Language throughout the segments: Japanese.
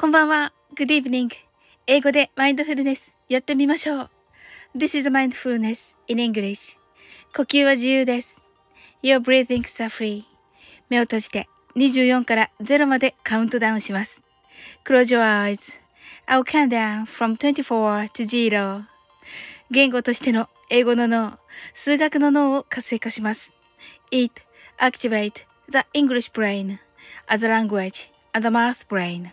こんばんは。Good evening. 英語でマインドフルネスやってみましょう。This is mindfulness in English. 呼吸は自由です。Your breathings are free. 目を閉じて24から0までカウントダウンします。Close your eyes. I'll count down from 24 to 0. 言語としての英語の脳、数学の脳を活性化します。It activate the English brain as a language and the math brain.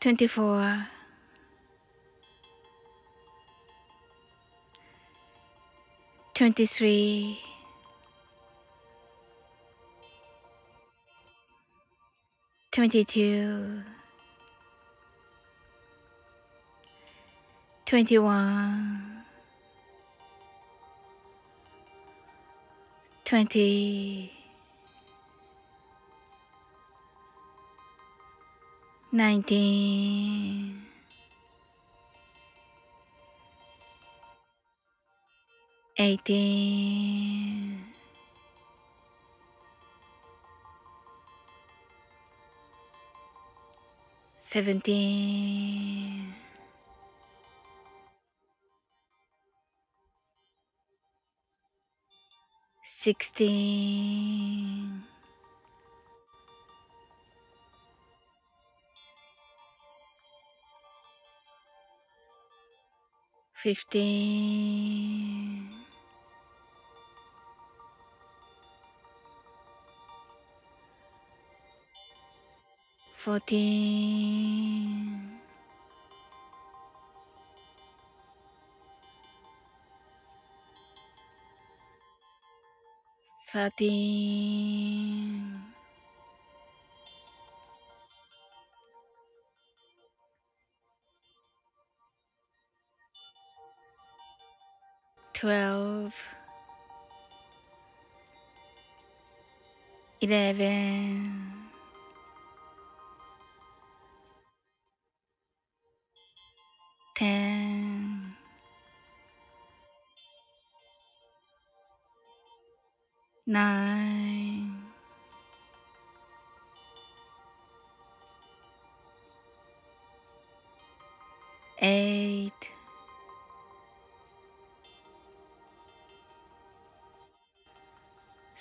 24 23 22 21 20 nineteen, eighteen, seventeen, sixteen. Fifteen, fourteen, thirteen. 12 11 10 9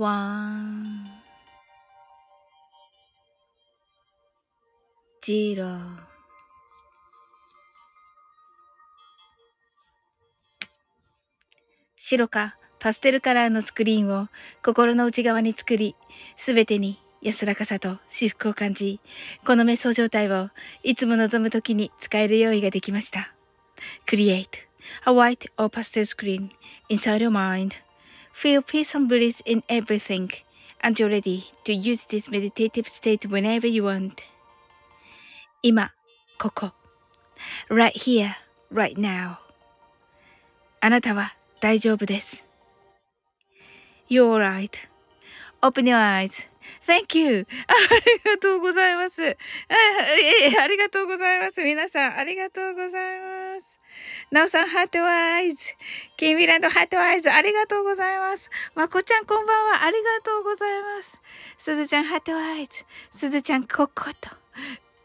one, zero. 白かパステルカラーのスクリーンを心の内側に作り、すべてに安らかさと至福を感じ、この瞑想状態をいつも望むときに使える用意ができました。Create a white or pastel screen inside your mind. Feel peace and bliss in everything, and you're ready to use this meditative state whenever you want. 今、ここ。right here, right now. あなたは大丈夫です。You're right. Open your eyes Thank you. ありがとうございます。あえありがとうございます。皆さん、ありがとうございます。 なおさん、ハートワイズ。キーミランド、ハートワイズ。ありがとうございます。まこちゃん、こんばんは。ありがとうございます。すずちゃん、ハートワイズ。すずちゃん、ここと。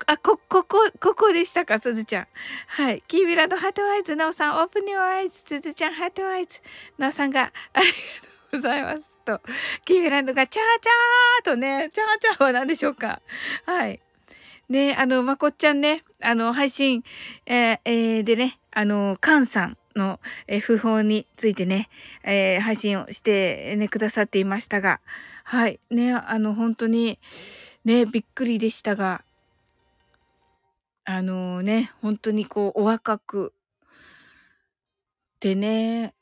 あ、こ、ここ、ここでしたか、すずちゃん。はい。キーミランド、ハートワイズ。なおさん、オープニューアイズ。すずちゃん、ハートワイズ。なおさんが、ありがとうございます。と、キーミランドが、チャーチャーとね、チャーチャーは何でしょうか？はい。ね、あの、まこっちゃんね、あの、配信、えー、えー、でね、あの、カンさんの、えー、訃報についてね、えー、配信をしてね、くださっていましたが、はい。ね、あの、本当に、ね、びっくりでしたが、あのね、本当にこう、お若く、でね、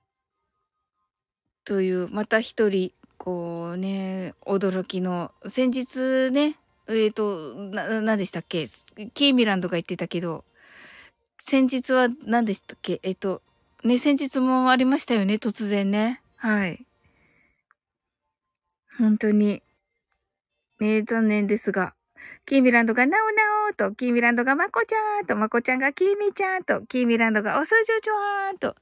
という、また一人、こうね、驚きの、先日ね、えっ、ー、と、な、何でしたっけ？キーミランドが言ってたけど、先日は何でしたっけ？えっ、ー、と、ね、先日もありましたよね、突然ね。はい。本当に。ね、残念ですが。キーミランドがなおなおと、キーミランドがまこちゃんと、まこちゃんがキーミちゃんと、キーミランドがおすじゅちゃんと、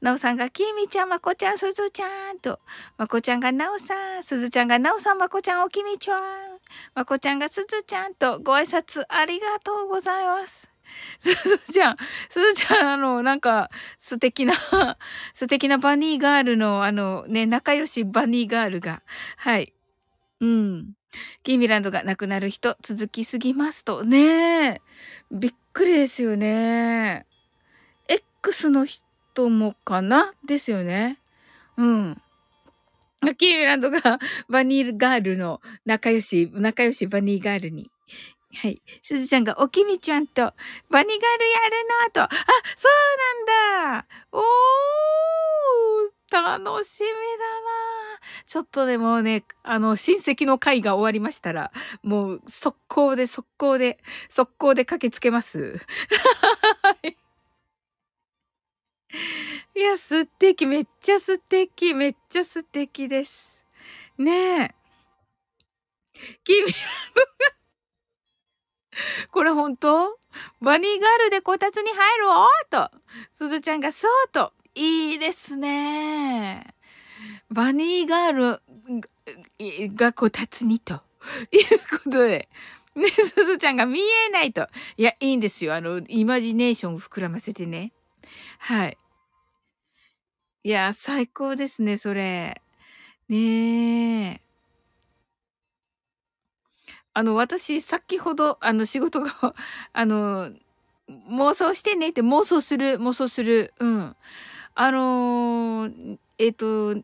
なおさんがキーミちゃん、まこちゃん、すずちゃんと、まこちゃんがなおさん、すずちゃんがなおさん、まこちゃん、おきみちゃん、まこちゃんがすずちゃんと、ご挨拶ありがとうございます。すずちゃん、すずちゃん、あの、なんか、素敵な 素敵なバニーガールの、あの、ね、仲良しバニーガールが、はい。うん。キーミランドが亡くなる人続きすぎますと。ね。びっくりですよね。X の人もかな？ですよね。うん。キーミランドがバニーガールの仲良し、仲良しバニーガールに。はい。すずちゃんがおきみちゃんとバニーガールやるなと。あ、そうなんだ。おー、楽しみだ。ちょっとでもね、あの、親戚の会が終わりましたら、もう、速攻で、速攻で、速攻で駆けつけます。いや、素敵、めっちゃ素敵、めっちゃ素敵です。ねえ。君、これ本当？バニーガールでこたつに入ろうと、すずちゃんがそうと、いいですね。バニーガールがこたつにということで、ね、すずちゃんが見えないと。いや、いいんですよ。あの、イマジネーション膨らませてね。はい。いや、最高ですね、それ。ねえ。あの、私、先ほど、あの、仕事が、あの、妄想してねって妄想する、妄想する。うん。あのー、えっ、ー、と、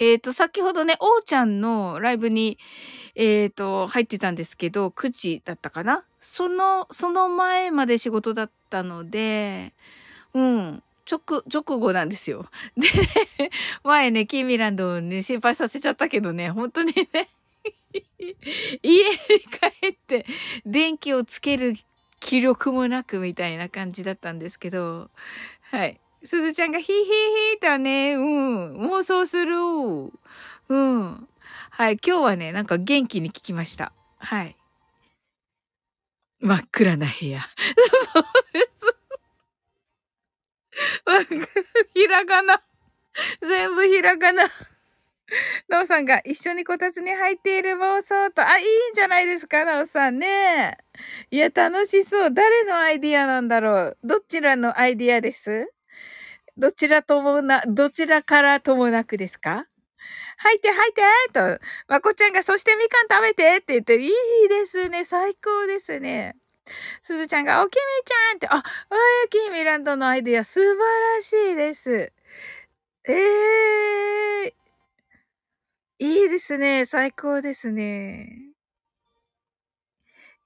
えっ、ー、と、先ほどね、おーちゃんのライブに、えっ、ー、と、入ってたんですけど、9時だったかな？その、その前まで仕事だったので、うん。直、直後なんですよ。で、前ね、キーミランドをね、心配させちゃったけどね、本当にね 家に帰って電気をつける気力もなくみたいな感じだったんですけど、はい。すずちゃんがヒーヒーヒーだね。うん。妄想する。うん。はい。今日はね、なんか元気に聞きました。はい。真っ暗な部屋。そうです。ひらがな。全部ひらがな。なおさんが一緒にこたつに入っている妄想と、あ、いいんじゃないですか、なおさんね。いや、楽しそう。誰のアイディアなんだろう。どちらのアイディアです？どちらともな、どちらからともなくですか？入って入ってと、まこちゃんが、そしてみかん食べてって言って、いいですね。最高ですね。すずちゃんが、おきみちゃんって、あ、あきみランドのアイディア素晴らしいです。ええー、いいですね。最高ですね。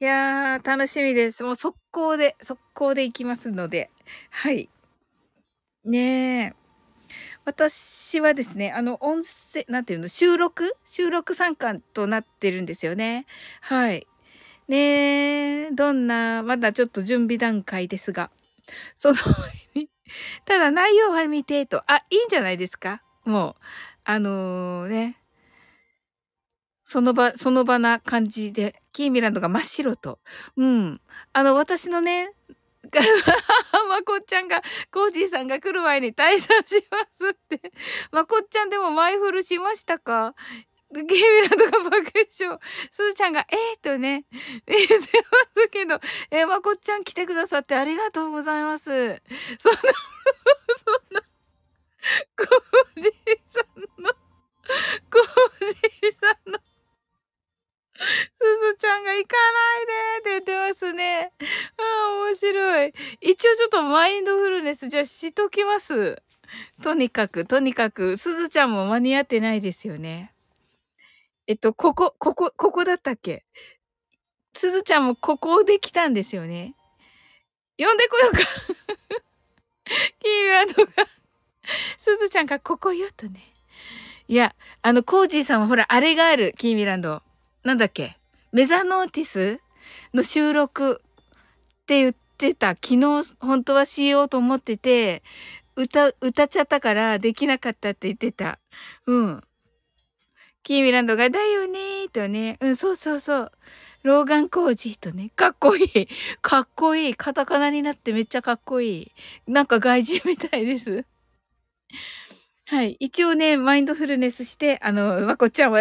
いやー、楽しみです。もう速攻で、速攻で行きますので。はい。ねえ。私はですね、あの、音声、なんていうの、収録？収録参加となってるんですよね。はい。ねえ、どんな、まだちょっと準備段階ですが、その ただ内容は見てと。あ、いいんじゃないですか？もう、あのー、ね。その場、その場な感じで、キーミランドが真っ白と。うん。あの、私のね、まこっちゃんが、コージーさんが来る前に退散しますって。まこっちゃんでも前振るしましたか？ゲーミランドが爆笑。すずちゃんが、えー、とね、言ってますけど、えー、まこっちゃん来てくださってありがとうございます。そんな、そんな、コージーさんの、コージーさんの、すずちゃんが行かないでって言ってますね。ああ、面白い。一応ちょっとマインドフルネスじゃあしときます。とにかく、とにかく、すずちゃんも間に合ってないですよね。えっと、ここ、ここ、ここだったっけ？すずちゃんもここで来たんですよね。呼んでこようかキーランドがすずちゃんがここよとね。いや、あの、コージーさんはほら、あれがある、キーミランド。なんだっけ？メザノーティスの収録って言ってた。昨日本当はしようと思ってて、歌、歌っちゃったからできなかったって言ってた。うん。キーミランドが、だよねーとね。うん、そうそうそう。ローガンコージーとね。かっこいい。かっこいい。カタカナになってめっちゃかっこいい。なんか外人みたいです。はい。一応ね、マインドフルネスして、あの、まこっちゃんは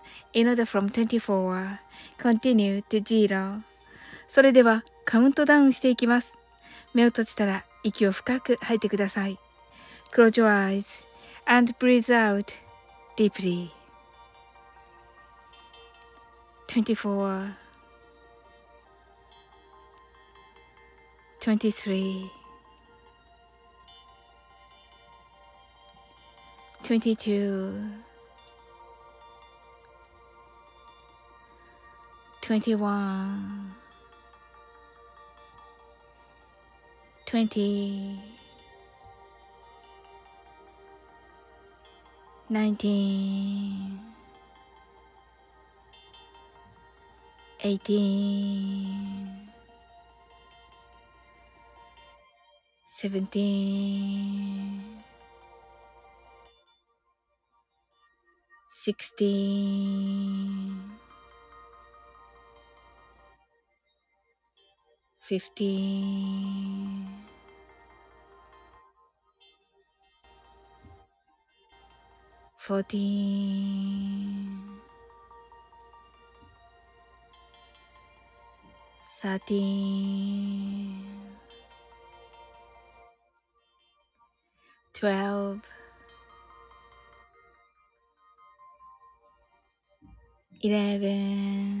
in order from 24 continue to zero それではカウントダウンしていきます目を閉じたら息を深く吐いてください Close your eyes and breathe out deeply 24 23 22 21 20 19 18 17 16 fifteen, fourteen, thirteen, twelve, eleven.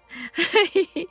はい。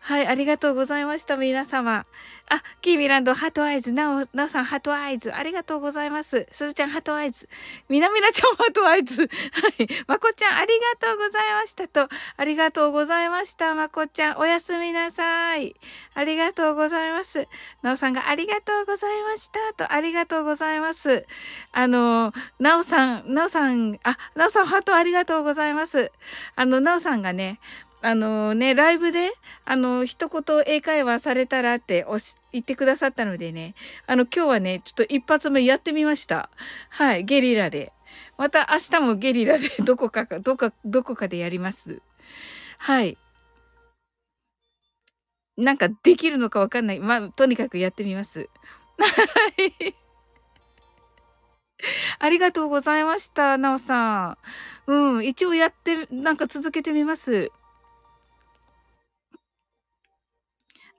はい、ありがとうございました、皆様。あ、キーミランド、 heart eyes。なお、なおさん、 heart eyes。ありがとうございます。すずちゃん、 heart eyes。みなみなちゃん、 heart eyes。はい。まこちゃん、ありがとうございましたと。ありがとうございました。まこちゃん、おやすみなさい。ありがとうございます。なおさんが、ありがとうございました。と、ありがとうございます。あの、なおさん、なおさん、あ、なおさん、ハートありがとうございます。あの、なおさんがね、あのね、ライブで、あの、一言英会話されたらっておし言ってくださったのでね、あの、今日はね、ちょっと一発目やってみました。はい、ゲリラで。また明日もゲリラで どこかか、どこか、どこかでやります。はい。なんかできるのかわかんない。まあ、とにかくやってみます。はい。ありがとうございました、なおさん。うん、一応やって、なんか続けてみます。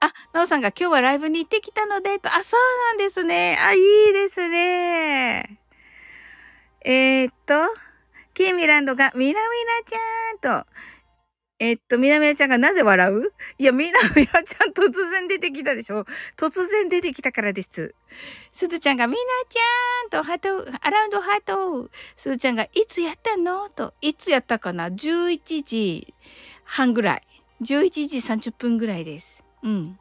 あ、なおさんが今日はライブに行ってきたので、と、あ、そうなんですね。あ、いいですね。えー、っと、キーミランドが、みなみなちゃんと、えっと、みなみなちゃんがなぜ笑う？いや、みなみなちゃん突然出てきたでしょ突然出てきたからです。すずちゃんがみなちゃんと、ハト、アラウンドハート。すずちゃんがいつやったの？と、いつやったかな ?11 時半ぐらい。11時30分ぐらいです。うん。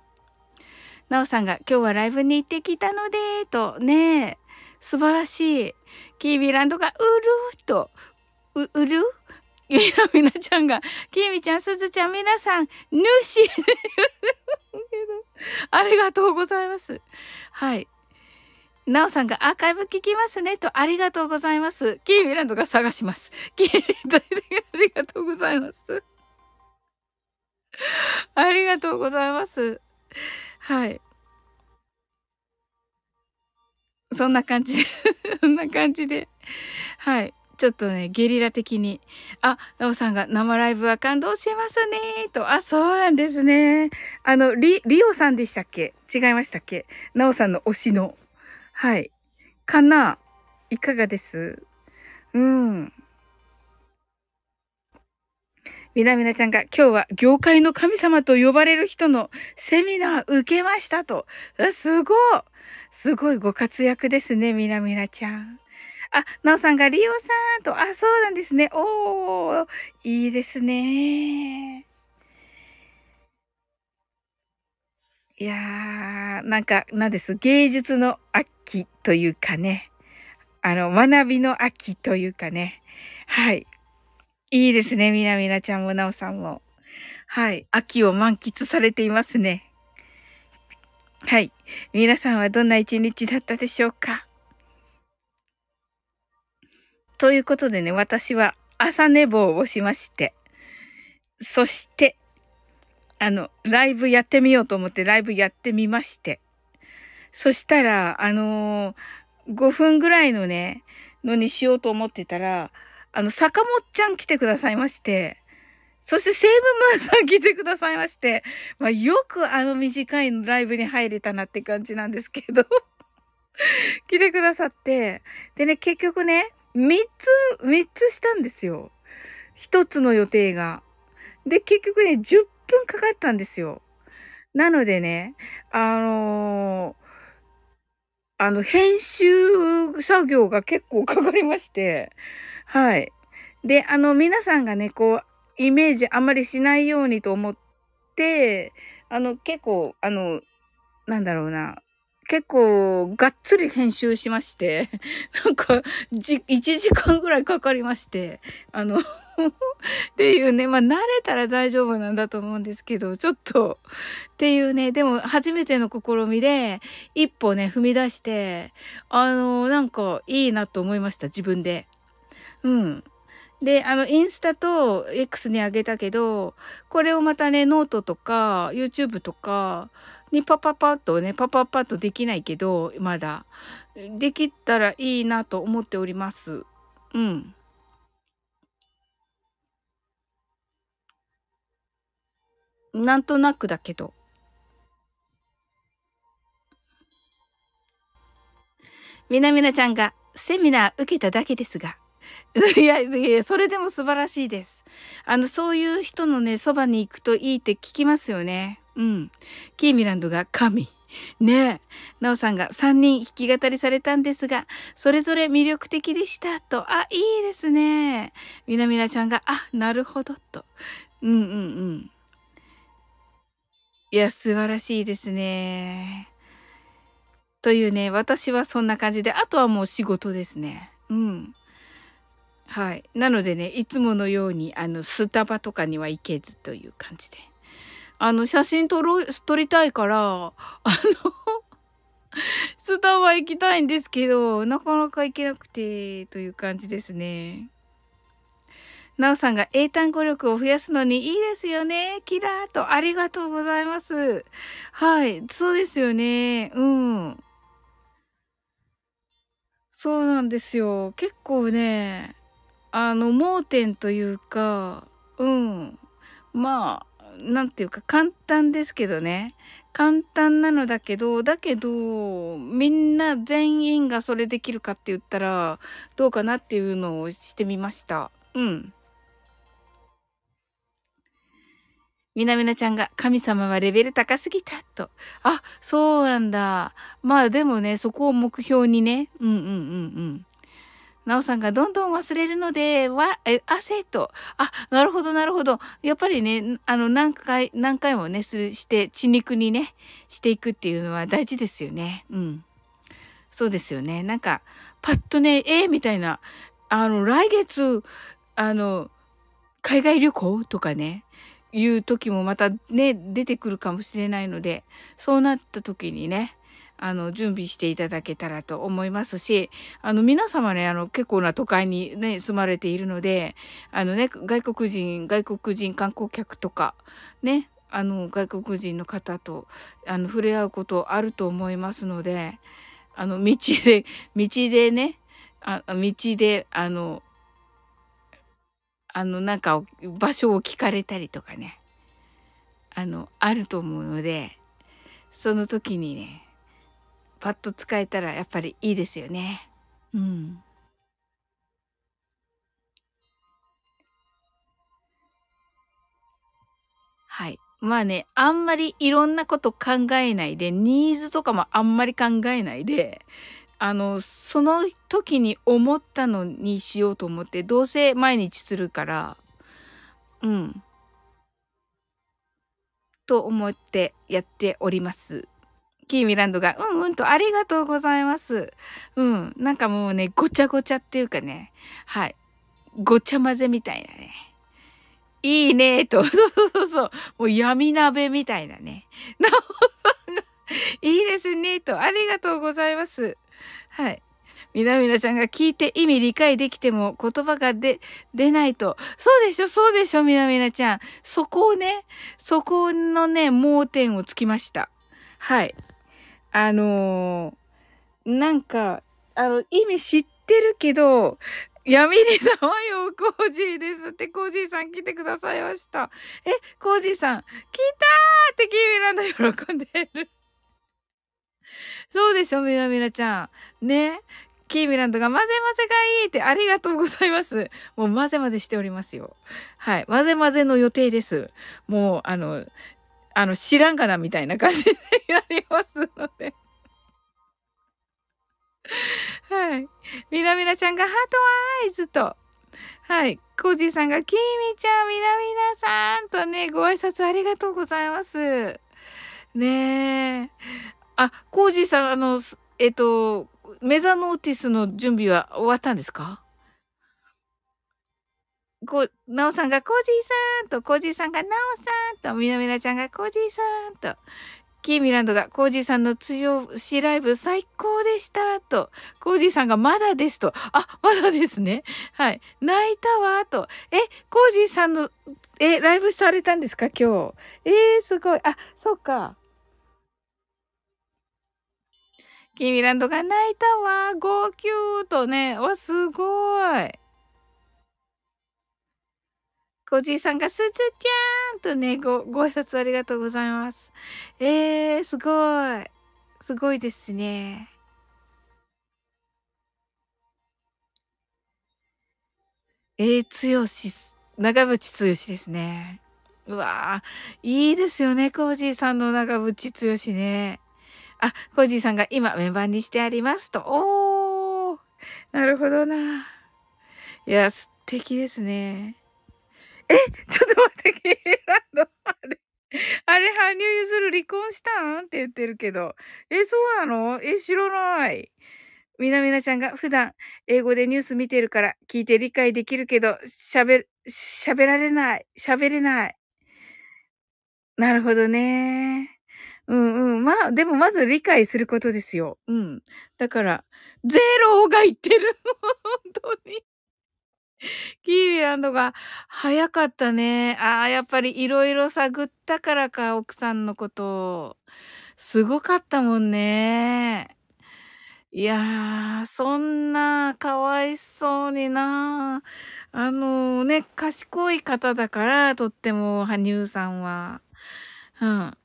なおさんが今日はライブに行ってきたので、とね、素晴らしい。キービーランドがうるーと、う、うる？みなみなちゃんが、きーみちゃん、すずちゃん、みなさん、ぬし ありがとうございます。はい。なおさんがアーカイブ聞きますねと、ありがとうございます。キーミランドが探します。キーミランド、ありがとうございます。ありがとうございます。はい。そんな感じで。そんな感じで。はい。ちょっとね、ゲリラ的に。あ、なおさんが生ライブは感動しますね。と。あ、そうなんですね。あの、リ、リオさんでしたっけ？違いましたっけ？なおさんの推しの。はい。かな？いかがです？うん。みなみなちゃんが今日は業界の神様と呼ばれる人のセミナー受けましたと。すごいすごいご活躍ですね、みなみなちゃん。あ、なおさんがリオさんと、あ、そうなんですね。おー、いいですね。いやー、なんか、なんです。芸術の秋というかね。あの、学びの秋というかね。はい。いいですね。みなみなちゃんもなおさんも。はい。秋を満喫されていますね。はい。皆さんはどんな一日だったでしょうか？ということでね、私は朝寝坊をしまして、そして、あの、ライブやってみようと思ってライブやってみまして、そしたら、あのー、5分ぐらいのね、のにしようと思ってたら、あの、坂本ちゃん来てくださいまして、そしてセーブムーンさん来てくださいまして、まあ、よくあの短いライブに入れたなって感じなんですけど 来てくださって、でね、結局ね、三つ、三つしたんですよ。一つの予定が。で、結局ね、10分かかったんですよ。なのでね、あのー、あの、編集作業が結構かかりまして、はい。で、あの、皆さんがね、こう、イメージあんまりしないようにと思って、あの、結構、あの、なんだろうな、結構がっつり編集しまして、なんか、じ、1時間ぐらいかかりまして、あの っていうね、まあ慣れたら大丈夫なんだと思うんですけど、ちょっと、っていうね、でも初めての試みで、一歩ね、踏み出して、あの、なんかいいなと思いました、自分で。うん。で、あの、インスタと X にあげたけど、これをまたね、ノートとか、YouTube とか、にパパパッとね、パパパッとできないけど、まだ。できたらいいなと思っております。うん。なんとなくだけど。みなみなちゃんがセミナー受けただけですが、いや、いや、それでも素晴らしいです。あの、そういう人のね、そばに行くといいって聞きますよね。うん。キーミランドが神。ねえ。なおさんが3人弾き語りされたんですが、それぞれ魅力的でした。と。あ、いいですね。みなみなちゃんが、あ、なるほど。と。うんうんうん。いや、素晴らしいですね。というね、私はそんな感じで、あとはもう仕事ですね。うん。はい。なのでね、いつものように、あの、スタバとかには行けずという感じで。あの、写真撮ろ、撮りたいから、あの スタバ行きたいんですけど、なかなか行けなくて、という感じですね。なおさんが英単語力を増やすのにいいですよね。キラーとありがとうございます。はい。そうですよね。うん。そうなんですよ。結構ね、あの、盲点というか、うん。まあ、なんていうか簡単ですけどね。簡単なのだけど、だけど、みんな全員がそれできるかって言ったら、どうかなっていうのをしてみました。うん。みなみなちゃんが神様はレベル高すぎたと。あ、そうなんだ。まあでもね、そこを目標にね。うんうんうんうん。なおさんがどんどん忘れるので、は、え、汗と。あ、なるほどなるほど。やっぱりね、あの、何回、何回もね、する、して、血肉にね、していくっていうのは大事ですよね。うん。そうですよね。なんか、パッとね、えー、みたいな、あの、来月、あの、海外旅行とかね、いう時もまたね、出てくるかもしれないので、そうなった時にね、あの、準備していただけたらと思いますし、あの、皆様ね、あの、結構な都会にね、住まれているので、あのね、外国人、外国人観光客とか、ね、あの、外国人の方と、あの、触れ合うことあると思いますので、あの、道で、道でね、あ道で、あの、あの、なんか、場所を聞かれたりとかね、あの、あると思うので、その時にね、パッと使えたらやっぱりいいですよね。うん。はい。まあね、あんまりいろんなこと考えないで、ニーズとかもあんまり考えないで、あの、その時に思ったのにしようと思って、どうせ毎日するから、うん。と思ってやっております。キーミランドが、うんうんとありがとうございます。うん。なんかもうね、ごちゃごちゃっていうかね、はい。ごちゃ混ぜみたいなね。いいねと。そうそうそう。もう闇鍋みたいなね。なおさんが、いいですねと。ありがとうございます。はい。みなみなちゃんが聞いて意味理解できても言葉が出、出ないと。そうでしょ、そうでしょ、みなみなちゃん。そこをね、そこのね、盲点をつきました。はい。あのー、なんか、あの、意味知ってるけど、闇にさまようコージーですって、コージーさん来てくださいました。え、コージーさん、来たーってキーミランド喜んでる。そうでしょ、みなみなちゃん。ね。キーミランドが混ぜ混ぜがいいってありがとうございます。もう混ぜ混ぜしておりますよ。はい。混ぜ混ぜの予定です。もう、あの、あの、知らんかなみたいな感じになりますので。はい。みなみなちゃんがハートアイズと、はい。コージーさんが、きみちゃん、みなみなさんとね、ご挨拶ありがとうございます。ねえ。あ、コージーさん、あの、えっと、メザノーティスの準備は終わったんですか？こ、なおさんがコージーさんと、コージーさんがなおさんと、みなみなちゃんがコージーさんと、キーミランドがコージーさんの強しライブ最高でしたと、コージーさんがまだですと、あ、まだですね。はい。泣いたわと、え、コージーさんの、え、ライブされたんですか？今日。えー、すごい。あ、そうか。キーミランドが泣いたわ。号泣とね。わ、すごい。コジーさんがすずちゃんとね、ご、ご挨拶ありがとうございます。えー、すごい。すごいですね。えー、つよし、長渕つよしですね。うわぁ、いいですよね、コージーさんの長渕つよしね。あ、コージーさんが今メンバーにしてありますと。おー、なるほどな。いや、素敵ですね。えちょっと待って、キーランド、あれ。あれ、羽生結弦離婚したん？って言ってるけど。え、そうなの？え、知らない。みなみなちゃんが普段英語でニュース見てるから聞いて理解できるけど、喋、喋られない。喋れない。なるほどね。うんうん。まあ、でもまず理解することですよ。うん。だから、ゼロが言ってる。本当に。キービランドが早かったね。ああ、やっぱりいろいろ探ったからか、奥さんのこと。すごかったもんね。いやー、そんな、かわいそうにな。あのね、賢い方だから、とっても、羽生さんは。うん。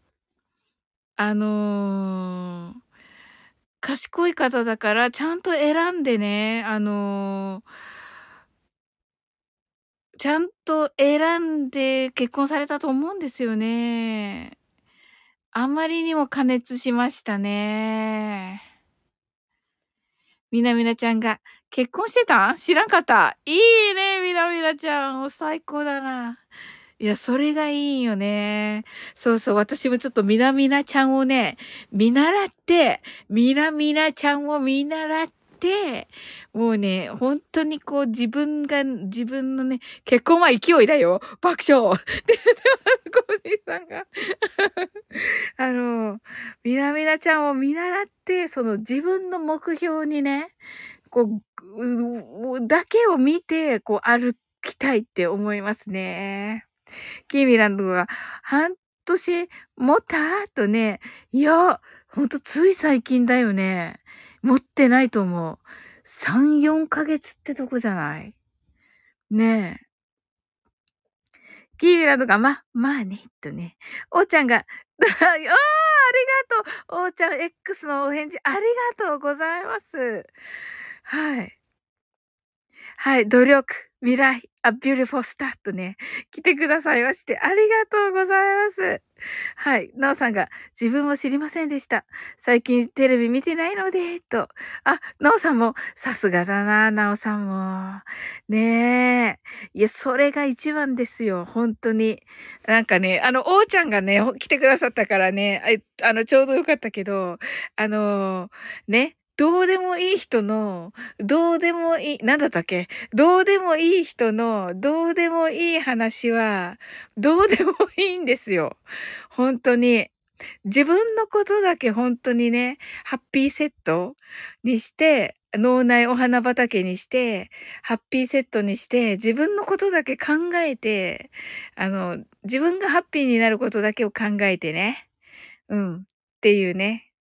あのー、賢い方だから、ちゃんと選んでね、あのー、ちゃんと選んで結婚されたと思うんですよね。あまりにも加熱しましたね。みなみなちゃんが、結婚してた？知らんかった。いいね、みなみなちゃん。最高だな。いや、それがいいよね。そうそう、私もちょっとみなみなちゃんをね、見習って、みなみなちゃんを見習って、もうね、本当にこう自分が、自分のね、結婚は勢いだよ爆笑って言ってます、コージーさんが。あの、みなみなちゃんを見習って、その自分の目標にね、こう、だけを見て、こう歩きたいって思いますね。キーミランドが半年持ったとね、いや、ほんとつい最近だよね。持ってないと思う。3、4ヶ月ってとこじゃない？ねえ。キービラとか、ま、まあね、とね。おーちゃんが、ああ、ありがとう。おーちゃん X のお返事、ありがとうございます。はい。はい、努力、未来、a beautiful start ね、来てくださいまして、ありがとうございます。はい。なおさんが、自分も知りませんでした。最近テレビ見てないので、と。あ、なおさんも、さすがだな、なおさんも。ねえ。いや、それが一番ですよ。本当に。なんかね、あの、おーちゃんがね、来てくださったからね、あの、ちょうどよかったけど、あのー、ね、どうでもいい人の、どうでもいい、なんだったっけ？どうでもいい人の、どうでもいい話は、どうでもいいんですよ。本当に。自分のことだけ本当にね、ハッピーセットにして、脳内お花畑にして、ハッピーセットにして、自分のことだけ考えて、あの、自分がハッピーになることだけを考えてね。うん。っていうね。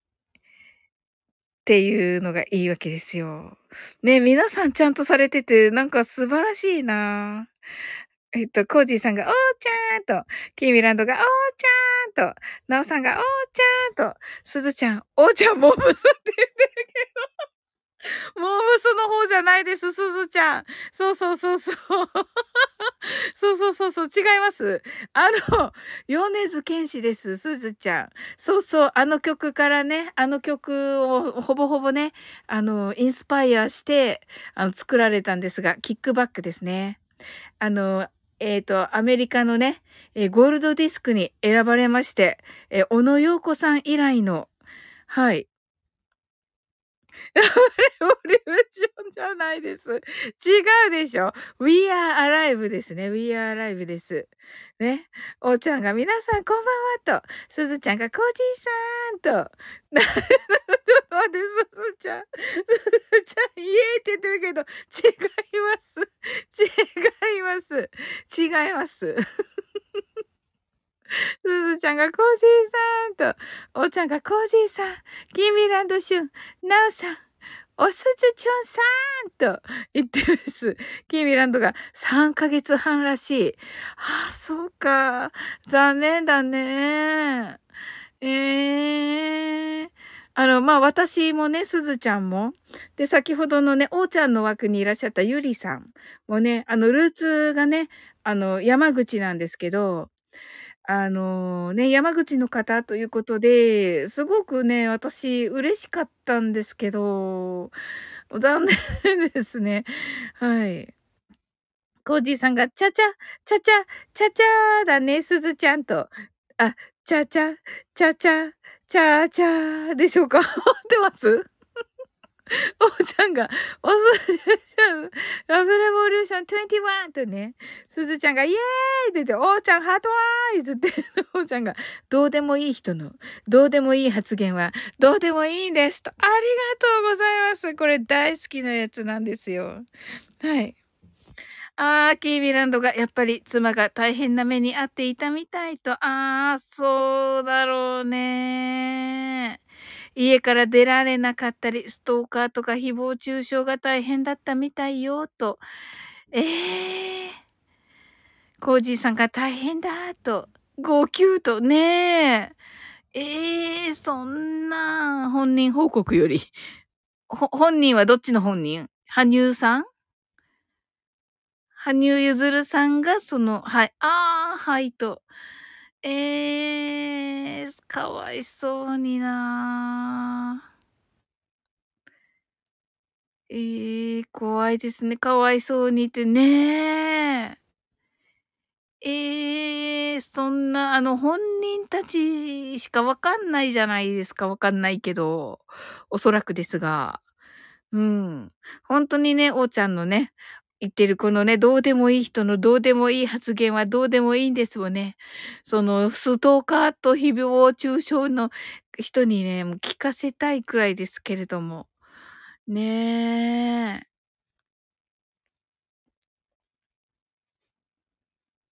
っていうのがいいわけですよ。ね、皆さんちゃんとされてて、なんか素晴らしいなえっと、コージーさんが、おーちゃんと、キーミランドが、おーちゃんと、ナオさんが、おーちゃんと、すずちゃん、おーちゃんモームスって言ってるけど。モームスの方じゃないです、すずちゃん。そうそうそうそう。そうそうそうそう、違います。あの、米津玄師です、すずちゃん。そうそう、あの曲からね、あの曲をほぼほぼね、あの、インスパイアして、あの、作られたんですが、キックバックですね。あの、えっ、ー、と、アメリカのね、えー、ゴールドディスクに選ばれまして、えー、小野洋子さん以来の、はい、レボリューションじゃないです。違うでしょ ?We are alive ですね。We are alive です。ね。おーちゃんが皆さんこんばんはと。すずちゃんがコージーさんと。ちょっと待って、すずちゃん。すずちゃん、イエーって言ってるけど、違います。違います。違います。すずちゃんがコージーさんと、おーちゃんがコージーさん、キーミランドシュン、ナウさん、おすずちゅんさんと言ってます。キーミランドが3ヶ月半らしい。ああ、そうか。残念だね。ええー、あの、まあ、私もね、すずちゃんも、で、先ほどのね、おーちゃんの枠にいらっしゃったゆりさんもね、あの、ルーツがね、あの、山口なんですけど、あのね、山口の方ということで、すごくね、私嬉しかったんですけど、残念ですね。はい。コージーさんが、ちゃちゃ、ちゃちゃ、ちゃちゃだね、すずちゃんと。あ、ちゃちゃ、ちゃちゃ、ちゃちゃでしょうか？合ってます？おーちゃんが、おすずちゃん、ラブレボリューション21とね、すずちゃんがイエーイって言って、おーちゃんハートワーイズって、おーちゃんが、どうでもいい人の、どうでもいい発言は、どうでもいいんですと。ありがとうございます。これ大好きなやつなんですよ。はい。あー、キービランドがやっぱり妻が大変な目に遭っていたみたいと。あー、そうだろうね。家から出られなかったり、ストーカーとか誹謗中傷が大変だったみたいよ、と。ええー。コージーさんが大変だ、と。号泣と、ねえ。ええー、そんな、本人報告より。本人はどっちの本人？羽生さん？羽生結弦さんがその、はい、ああ、はいと。ええー、かわいそうになええー、怖いですね。かわいそうにってねええー、そんな、あの、本人たちしかわかんないじゃないですか。わかんないけど。おそらくですが。うん。本当にね、おーちゃんのね、言ってるこのね、どうでもいい人のどうでもいい発言はどうでもいいんですよね。その、ストーカーと誹謗中傷の人にね、もう聞かせたいくらいですけれども。ねえ。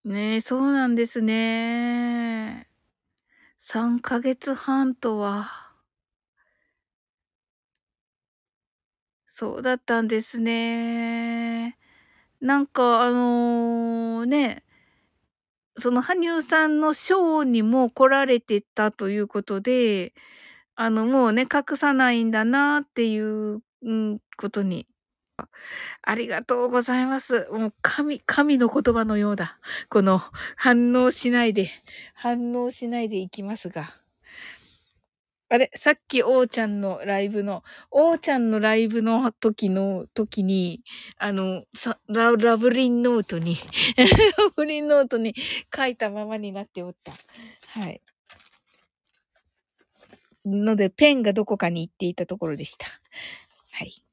ねえ、そうなんですね。3ヶ月半とは。そうだったんですね。なんかあのね、その羽生さんのショーにも来られてたということで、あのもうね、隠さないんだなっていう、うん、ことに。ありがとうございます。もう神、神の言葉のようだ。この反応しないで、反応しないでいきますが。あれ、さっき、おーちゃんのライブの、おーちゃんのライブの時の、時に、あの、さララブリンノートに ラブリンノートに書いたままになっておった。はい。ので、ペンがどこかに行っていたところでした。はい。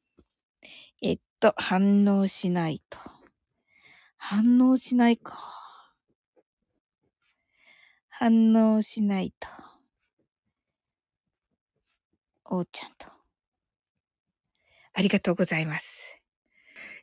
えっと、反応しないと。反応しないか。反応しないと。おうちゃんと。ありがとうございます。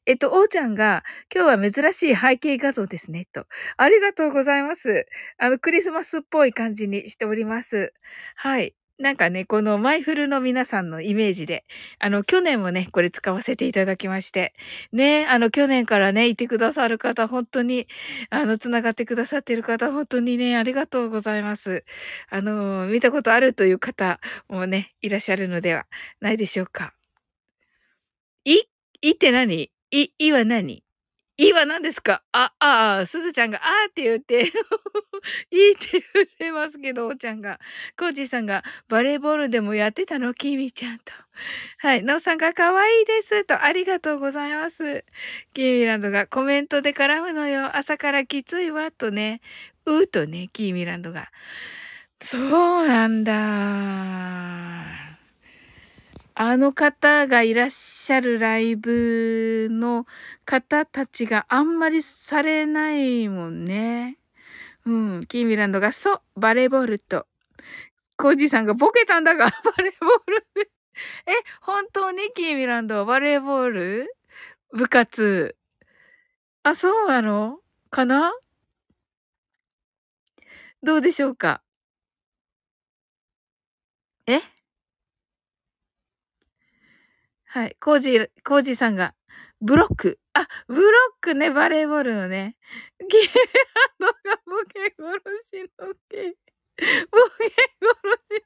えっと、おーちゃんが、今日は珍しい背景画像ですね、と。ありがとうございます。あの、クリスマスっぽい感じにしております。はい。なんかね、このマイフルの皆さんのイメージで、あの、去年もね、これ使わせていただきまして、ね、あの、去年からね、いてくださる方、本当に、あの、つながってくださっている方、本当にね、ありがとうございます。あの、見たことあるという方もね、いらっしゃるのではないでしょうか。い、いって何？い、いは何？いいは何ですかあ、ああ、すずちゃんが、あーって言って、いいって言ってますけど、おちゃんが。コージーさんが、バレーボールでもやってたの？キミちゃんと。はい。なおさんが、可愛いです。と、ありがとうございます。キーミランドが、コメントで絡むのよ。朝からきついわ。とね。うーとね、キーミランドが。そうなんだ。あの方がいらっしゃるライブの方たちがあんまりされないもんね。うん。キーミランドが、そう、バレーボールと。コージさんがボケたんだが、バレーボール。え、本当にキーミランド、バレーボール？部活。あ、そうなの？かな？どうでしょうか？え？はい。コージー、コージーさんが、ブロック。あ、ブロックね、バレーボールのね。ゲーランドがボケ殺しのけ。殺し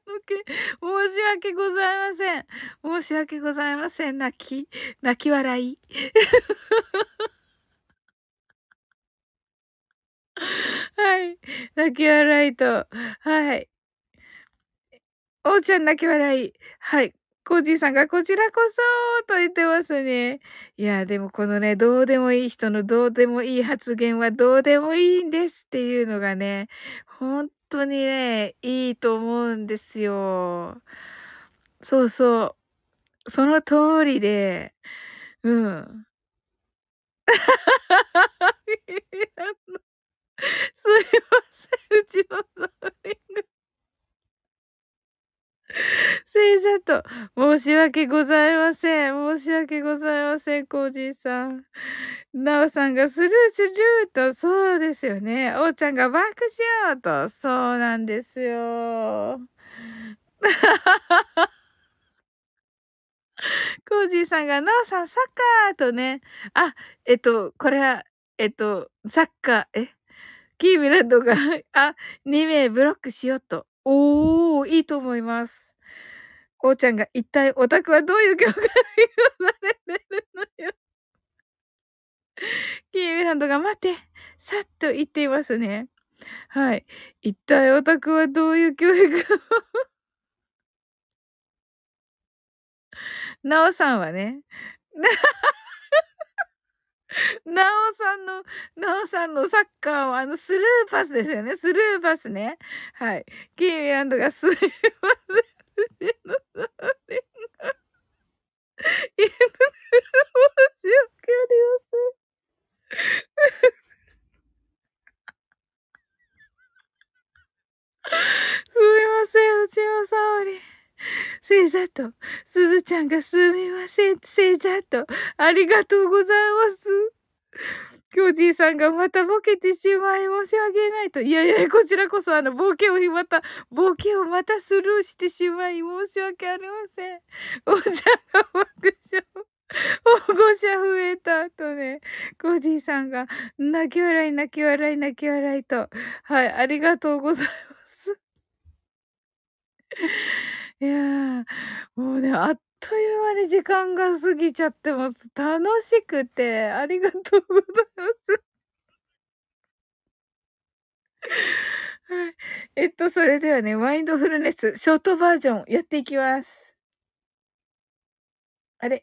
のけ、申し訳ございません。申し訳ございません。泣き、泣き笑い。はい。泣き笑いと、はい。おうちゃん泣き笑い。はい。コージーさんがこちらこそと言ってますね。いや、でもこのね、どうでもいい人のどうでもいい発言はどうでもいいんですっていうのがね、本当にね、いいと思うんですよ。そうそう。その通りで、うん。すいません、うちのソーリング。せいざと、申し訳ございません。申し訳ございません、コージーさん。なおさんがスルースルーと、そうですよね。おーちゃんが爆笑と、そうなんですよ。コージーさんが、なおさんサッカーとね。あ、えっと、これは、えっと、サッカー、え？キーミランドが あ、2名ブロックしようと。おー、いいと思います。おーちゃんが一体オタクはどういう曲が言われてるのよ。キーミランドが待って、さっと言っていますね。はい。一体オタクはどういう教育を？なおさんはね。なおさんの、なおさんのサッカーはあのスルーパスですよね。スルーパスね。はい。キーミランドがすいません。いや、申し訳ありません。すみません、うちの沙織。せいざと、すずちゃんがすみません、せいざと、ありがとうございます。きょうじいさんがまたボケてしまい申し訳ないと。いやいや、こちらこそあの、ボケをまた、ボケをまたスルーしてしまい申し訳ありません。お茶が爆笑。保護者増えた後ね、コージーさんが、泣き笑い、泣き笑い、泣き笑いと。はい、ありがとうございます。いや、もうね、あっという間に時間が過ぎちゃってます。楽しくて、ありがとうございます。はい。えっと、それではね、マインドフルネス、ショートバージョンやっていきます。あれ？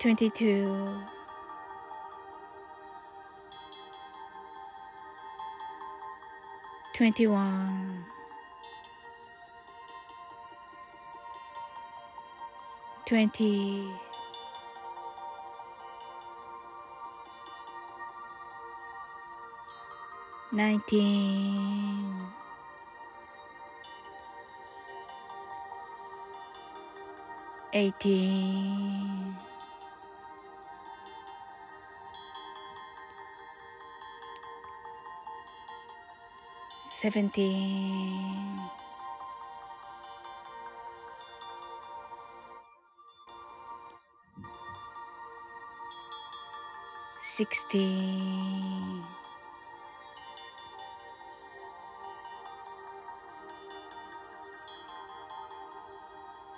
22 21 20 19 18 seventeen, sixteen,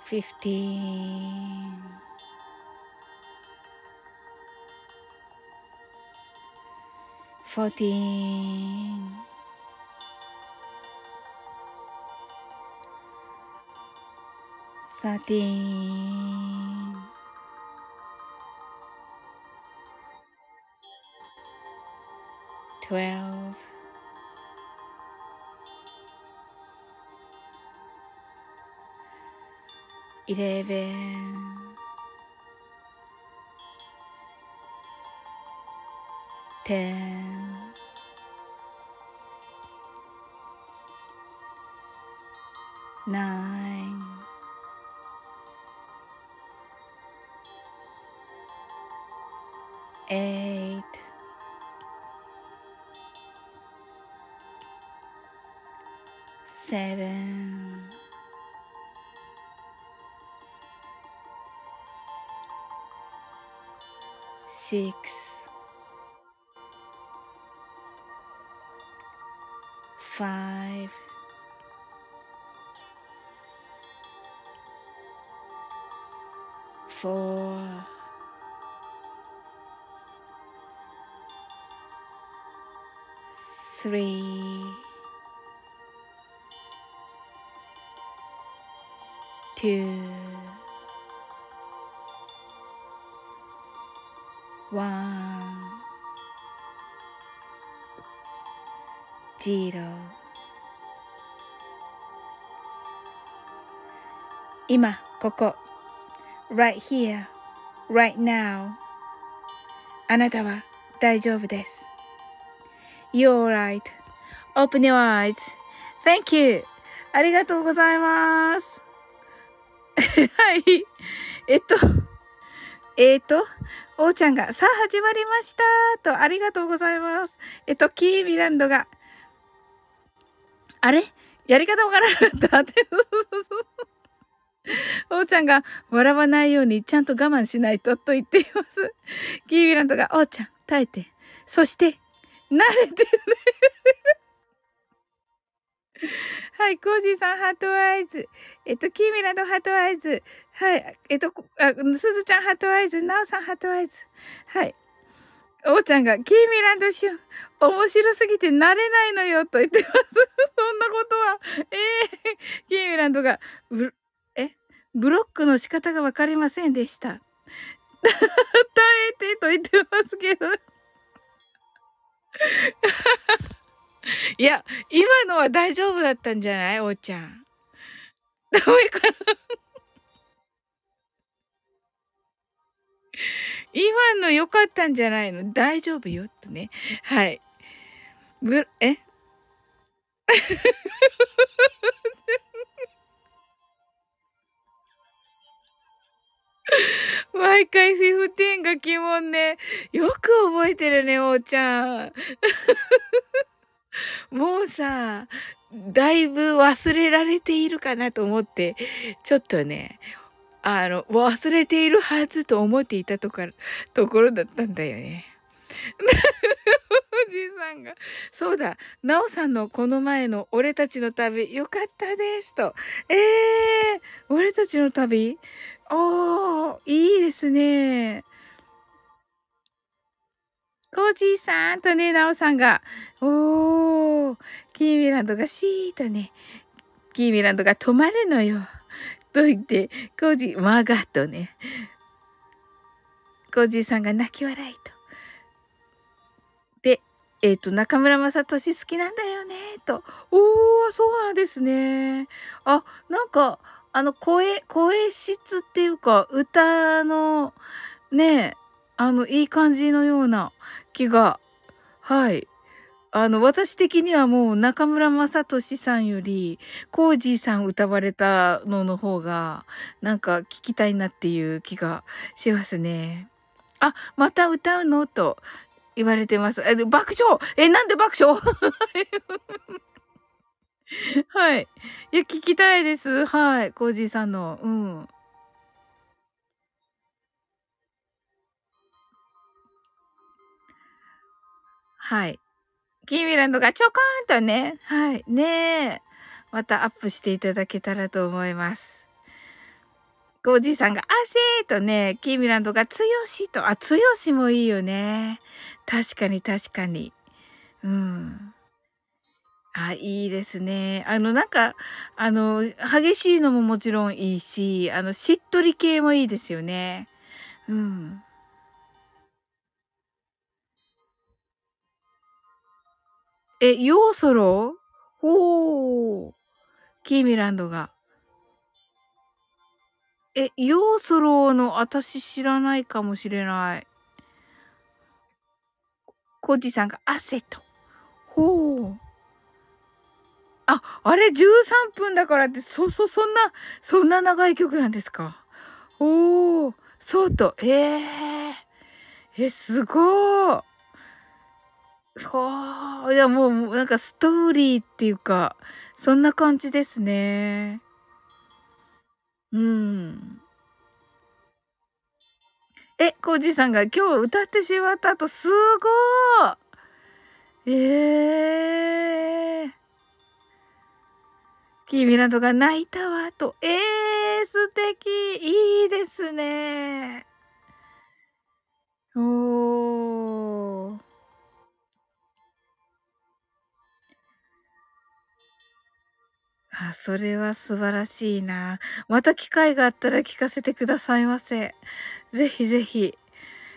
fifteen. Thirteen, twelve. eleven, ten, nine, three, two, one, zero 今ここ right here right now あなたは大丈夫です You're right open your eyes thank you ありがとうございます はいえっとえっとおーちゃんが、さあ始まりましたと、ありがとうございます。えっと、キーミランドが、あれ？やり方わからなかったって。おーちゃんが、笑わないようにちゃんと我慢しないと、と言っています。キーミランドが、おーちゃん、耐えて。そして、慣れてね。はい、コージーさん、 heart eyes。えっと、キーミランド、 heart eyes。はい。えっと、あ、すずちゃん heart eyes、なおさん heart eyes。はい。おーちゃんが、キーミランドシュン、面白すぎて慣れないのよ、と言ってます。そんなことは。ええー、キーミランドが、ブ、え？ブロックの仕方がわかりませんでした。耐えてと言ってますけど。いや、今のは大丈夫だったんじゃない？おーちゃん。ダメかな？今の良かったんじゃないの？大丈夫よってね。はい。ぶ、え？毎回フィフティーンが疑問ね。よく覚えてるね、おーちゃん。もうさ、だいぶ忘れられているかなと思って、ちょっとね、あの、忘れているはずと思っていたとか、ところだったんだよね。おじいさんが。そうだ。なおさんのこの前の俺たちの旅、よかったですと。えー、俺たちの旅？おー、いいですね。コージーさんとね、なおさんが。おー、キーミランドがシーとね、キーミランドが止まるのよ。と言って、コージー、マガとね、コージーさんが泣き笑いと。で、えっ、ー、と、中村雅俊好きなんだよね、と。おー、そうなんですね。あ、なんか、あの、声、声質っていうか、歌の、ね、あの、いい感じのような気が、はい、あの、私的にはもう中村雅俊さんより、コージーさん歌われたのの方が、なんか聞きたいなっていう気がしますね。あ、また歌うの？と言われてます。え、爆笑え、なんで爆笑？はい。いや、聞きたいです。はい。コージーさんの。うん。はい。キーミランドがちょこーんとね、はい、ねえ、またアップしていただけたらと思います。コージーさんが、汗とね、キーミランドが、強しと、あ、強しもいいよね。確かに確かに。うん。あ、いいですね。あの、なんか、あの、激しいのももちろんいいし、あの、しっとり系もいいですよね。うん。え、ヨーソロ？ほー。キーミランドが。え、ヨーソロの私知らないかもしれない。コジさんが汗と。ほう。あ、あれ13分だからって、そ、そ、そんな、そんな長い曲なんですか？おー、そうと、ええー、え、すごー。ほー、いやもう、なんかストーリーっていうか、そんな感じですね。うん。え、コージさんが今日歌ってしまった後、すごーええー。キーミランドが泣いたわ、と。ええー、素敵いいですね。おー。あ、それは素晴らしいな。また機会があったら聞かせてくださいませ。ぜひぜひ。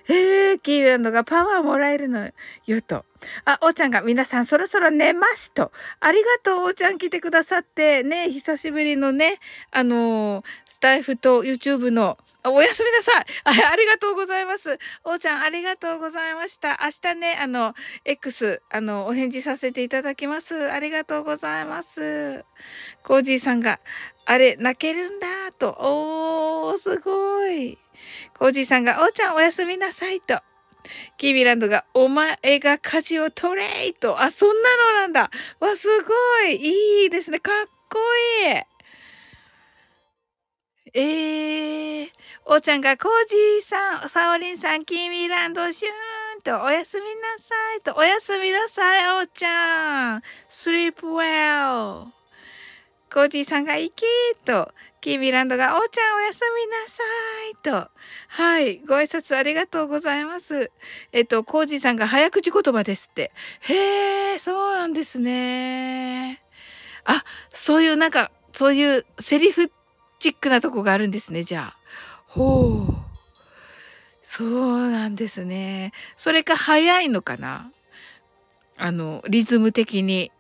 えー、キーランドがパワーもらえるのよと。あ、おーちゃんが皆さんそろそろ寝ますと。ありがとう、おーちゃん来てくださって。ね、久しぶりのね、あのー、スタイフと YouTube のおやすみなさいあ。ありがとうございます。おーちゃん、ありがとうございました。明日ね、あの、X、あの、お返事させていただきます。ありがとうございます。コージーさんが、あれ、泣けるんだ、と。おー、すごい。コージーさんが、おーちゃん、おやすみなさい、と。キービランドが、お前が舵を取れいと。あ、そんなのなんだ。わ、すごい。いいですね。かっこいい。えー、おーちゃんがコージーさん、サオリンさん、キーミランド、シューンと、おやすみなさいと、おやすみなさい、おーちゃん。sleep well. コージーさんが行けと、キーミランドが、おーちゃんおやすみなさいと。はい。ご挨拶ありがとうございます。えっと、コージーさんが早口言葉ですって。へえ、そうなんですね。あ、そういうなんか、そういうセリフチックなとこがあるんですね、じゃあ。ほう。そうなんですね。それか早いのかな？あの、リズム的に。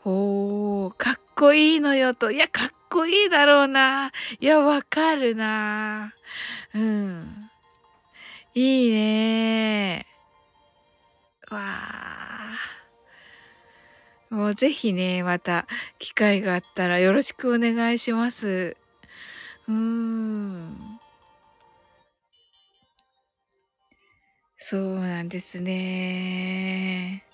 ほう、かっこいいのよと。いや、かっこいいだろうな。いや、わかるな。うん。いいね。わあ。もうぜひね、また機会があったらよろしくお願いします。うーん。そうなんですね。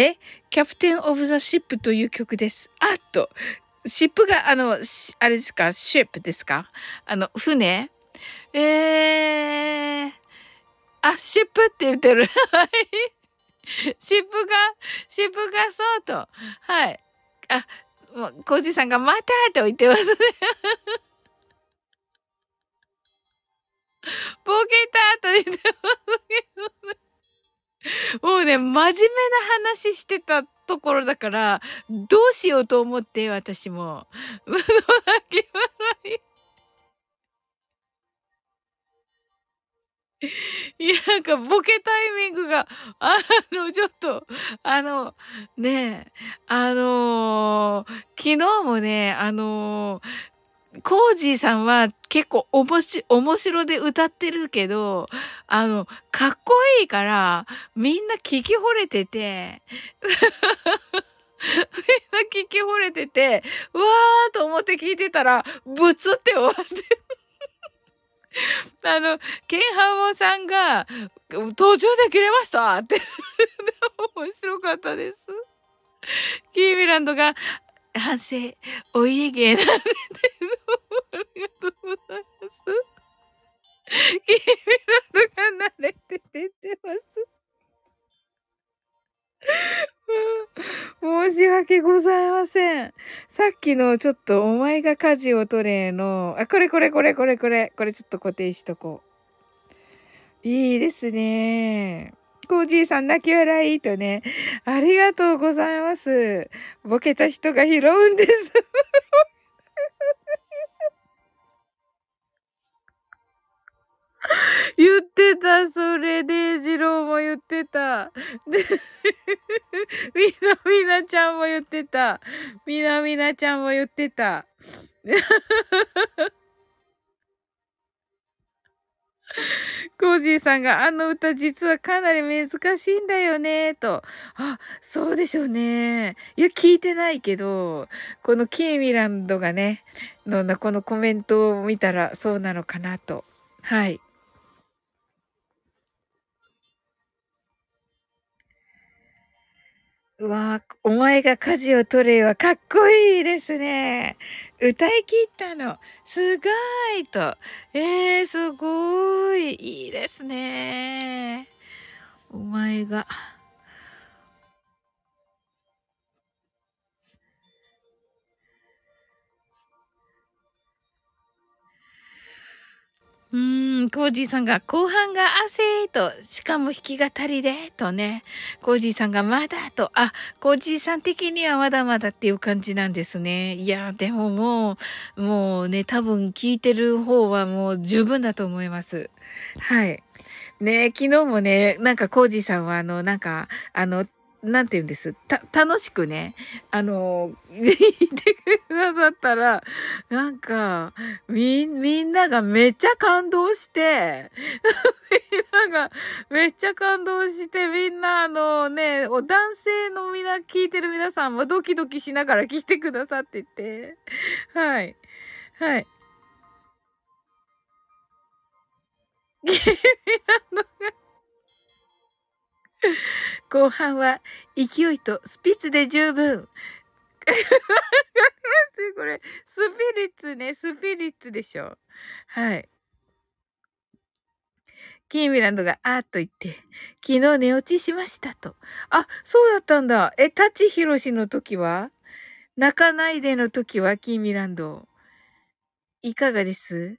えキャプテン・オブ・ザ・シップという曲です。あっと、シップが、あの、あれですか？シップですか？あの、船？えー、あ、シップって言ってる。シップが、シップがそうと。はい。あ、もう、コージさんがまたって言ってますね。ボケたと言ってますけどね。もうね、真面目な話してたところだから、どうしようと思って、私も。泣き笑い。いや、なんかボケタイミングが、あの、ちょっと、あの、ねえ、あのー、昨日もね、あのー、コージーさんは結構おもし、面白で歌ってるけど、あの、かっこいいから、みんな聞き惚れてて、みんな聞き惚れてて、うわーと思って聞いてたら、ブツって終わってあの、ケンハモさんが、途中で切れましたって 面白かったです。キーミランドが、反省、お家芸なんで、ありがとうございます。キーミランドが慣れて出てます。申し訳ございません。さっきのちょっとお前が舵を取れの、あ、これこれこれこれこれ、これちょっと固定しとこう。いいですね。コージーさん泣き笑いとね。ありがとうございます。ボケた人が拾うんです。言ってた、それで、ジローも言ってた。で、みなみなちゃんも言ってた。みなみなちゃんも言ってた。コージーさんがあの歌実はかなり難しいんだよね、と。あ、そうでしょうね。いや、聞いてないけど、このキーミランドがね、の、このコメントを見たらそうなのかなと。はい。うわお前が舵を取れはかっこいいですね。歌い切ったの。すごいと。えー、すごい。いいですね。お前が。うーん、コージーさんが後半が汗と、しかも弾き語りで、とね。コージーさんがまだと、あ、コージーさん的にはまだまだっていう感じなんですね。いや、でももう、もうね、多分聞いてる方はもう十分だと思います。はい。ね昨日もね、なんかコージーさんはあの、なんか、あの、なんて言うんです？た、楽しくね、あの、見てくださったら、なんか、み、みんながめっちゃ感動して、みんながめっちゃ感動して、みんなあのね、お男性のみんな聞いてる皆さんもドキドキしながら聞いてくださってて、はい。はい。君らのが 後半は勢いとスピッツで十分。これ、スピリッツね、スピリッツでしょ。はい。キーミランドが、あーっと言って、昨日寝落ちしましたと。あ、そうだったんだ。え、タチヒロシの時は？泣かないでの時は、キーミランド。いかがです？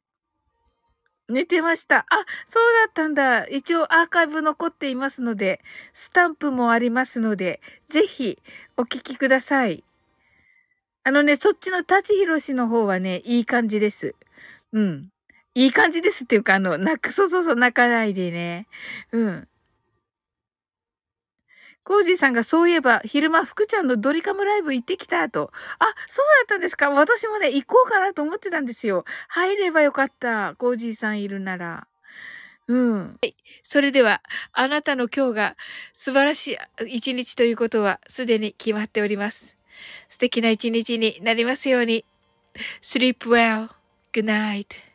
寝てました。あ、そうだったんだ。一応アーカイブ残っていますので、スタンプもありますので、ぜひお聞きください。あのね、そっちの立ち広しの方はね、いい感じです。うん。いい感じですっていうか、あの、泣く、そうそうそう、泣かないでね。うん。コージーさんがそういえば、昼間、福ちゃんのドリカムライブ行ってきたと。あ、そうだったんですか私もね、行こうかなと思ってたんですよ。入ればよかった。コージーさんいるなら。うん。はい。それでは、あなたの今日が素晴らしい一日ということは、すでに決まっております。素敵な一日になりますように。sleep well. Good night.